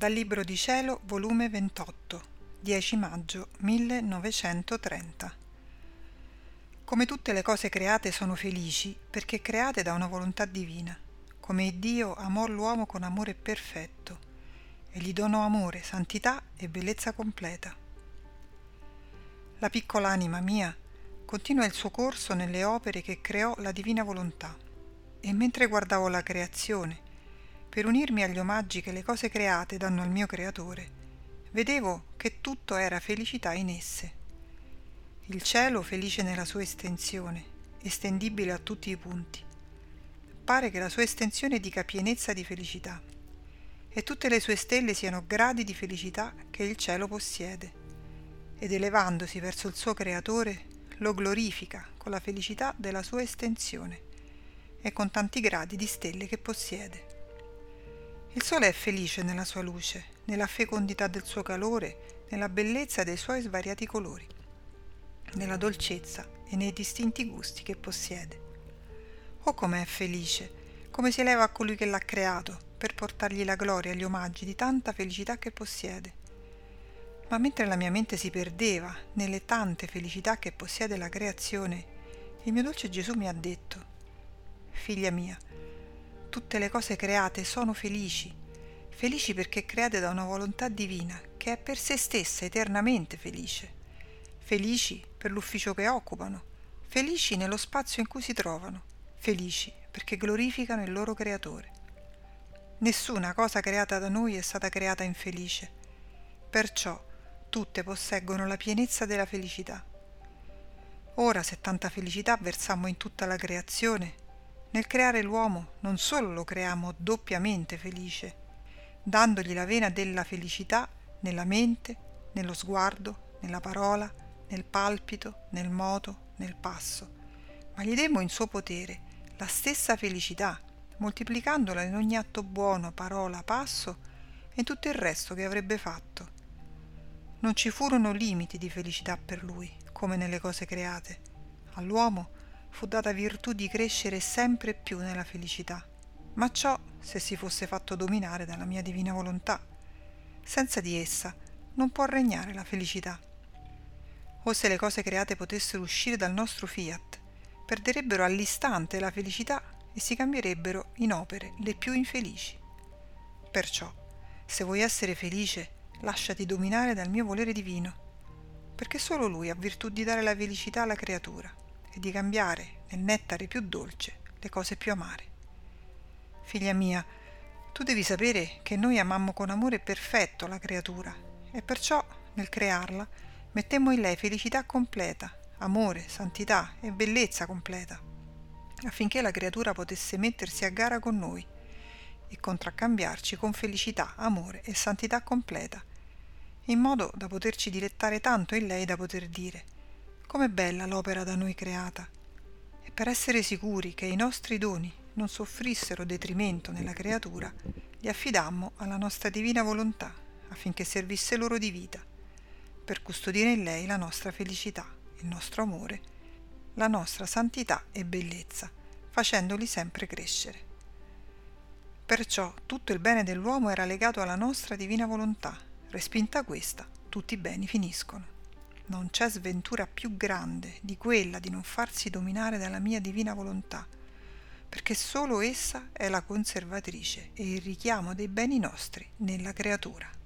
Dal Libro di Cielo, volume 28, 10 maggio 1930. Come tutte le cose create sono felici perché create da una volontà divina, come Dio amò l'uomo con amore perfetto e gli donò amore, santità e bellezza completa. La piccola anima mia continua il suo corso nelle opere che creò la divina volontà e mentre guardavo la creazione per unirmi agli omaggi che le cose create danno al mio creatore, vedevo che tutto era felicità in esse. Il cielo felice nella sua estensione, estendibile a tutti i punti. Pare che la sua estensione dica pienezza di felicità e tutte le sue stelle siano gradi di felicità che il cielo possiede ed elevandosi verso il suo creatore lo glorifica con la felicità della sua estensione e con tanti gradi di stelle che possiede. Il sole è felice nella sua luce, nella fecondità del suo calore, nella bellezza dei suoi svariati colori, nella dolcezza e nei distinti gusti che possiede. Oh com'è felice, come si eleva a colui che l'ha creato, per portargli la gloria e gli omaggi di tanta felicità che possiede. Ma mentre la mia mente si perdeva nelle tante felicità che possiede la creazione, il mio dolce Gesù mi ha detto, Figlia mia, tutte le cose create sono felici, felici perché create da una volontà divina che è per se stessa eternamente felice, felici per l'ufficio che occupano, felici nello spazio in cui si trovano, felici perché glorificano il loro creatore. Nessuna cosa creata da noi è stata creata infelice, perciò tutte posseggono la pienezza della felicità. Ora se tanta felicità versammo in tutta la creazione, nel creare l'uomo non solo lo creiamo doppiamente felice, dandogli la vena della felicità nella mente, nello sguardo, nella parola, nel palpito, nel moto, nel passo, ma gli demmo in suo potere la stessa felicità, moltiplicandola in ogni atto buono, parola, passo e in tutto il resto che avrebbe fatto. Non ci furono limiti di felicità per lui, come nelle cose create. All'uomo fu data virtù di crescere sempre più nella felicità, ma ciò se si fosse fatto dominare dalla mia divina volontà. Senza di essa non può regnare la felicità. O se le cose create potessero uscire dal nostro fiat, perderebbero all'istante la felicità e si cambierebbero in opere le più infelici. Perciò, se vuoi essere felice, lasciati dominare dal mio volere divino, perché solo lui ha virtù di dare la felicità alla creatura e di cambiare nel nettare più dolce le cose più amare. Figlia mia, tu devi sapere che noi amammo con amore perfetto la creatura e perciò nel crearla mettemmo in lei felicità completa, amore, santità e bellezza completa, affinché la creatura potesse mettersi a gara con noi e contraccambiarci con felicità, amore e santità completa, in modo da poterci dilettare tanto in lei da poter dire Com'è bella l'opera da noi creata! E per essere sicuri che i nostri doni non soffrissero detrimento nella creatura, li affidammo alla nostra divina volontà affinché servisse loro di vita, per custodire in lei la nostra felicità, il nostro amore, la nostra santità e bellezza, facendoli sempre crescere. Perciò tutto il bene dell'uomo era legato alla nostra divina volontà, respinta questa, tutti i beni finiscono non c'è sventura più grande di quella di non farsi dominare dalla mia divina volontà, perché solo essa è la conservatrice e il richiamo dei beni nostri nella creatura.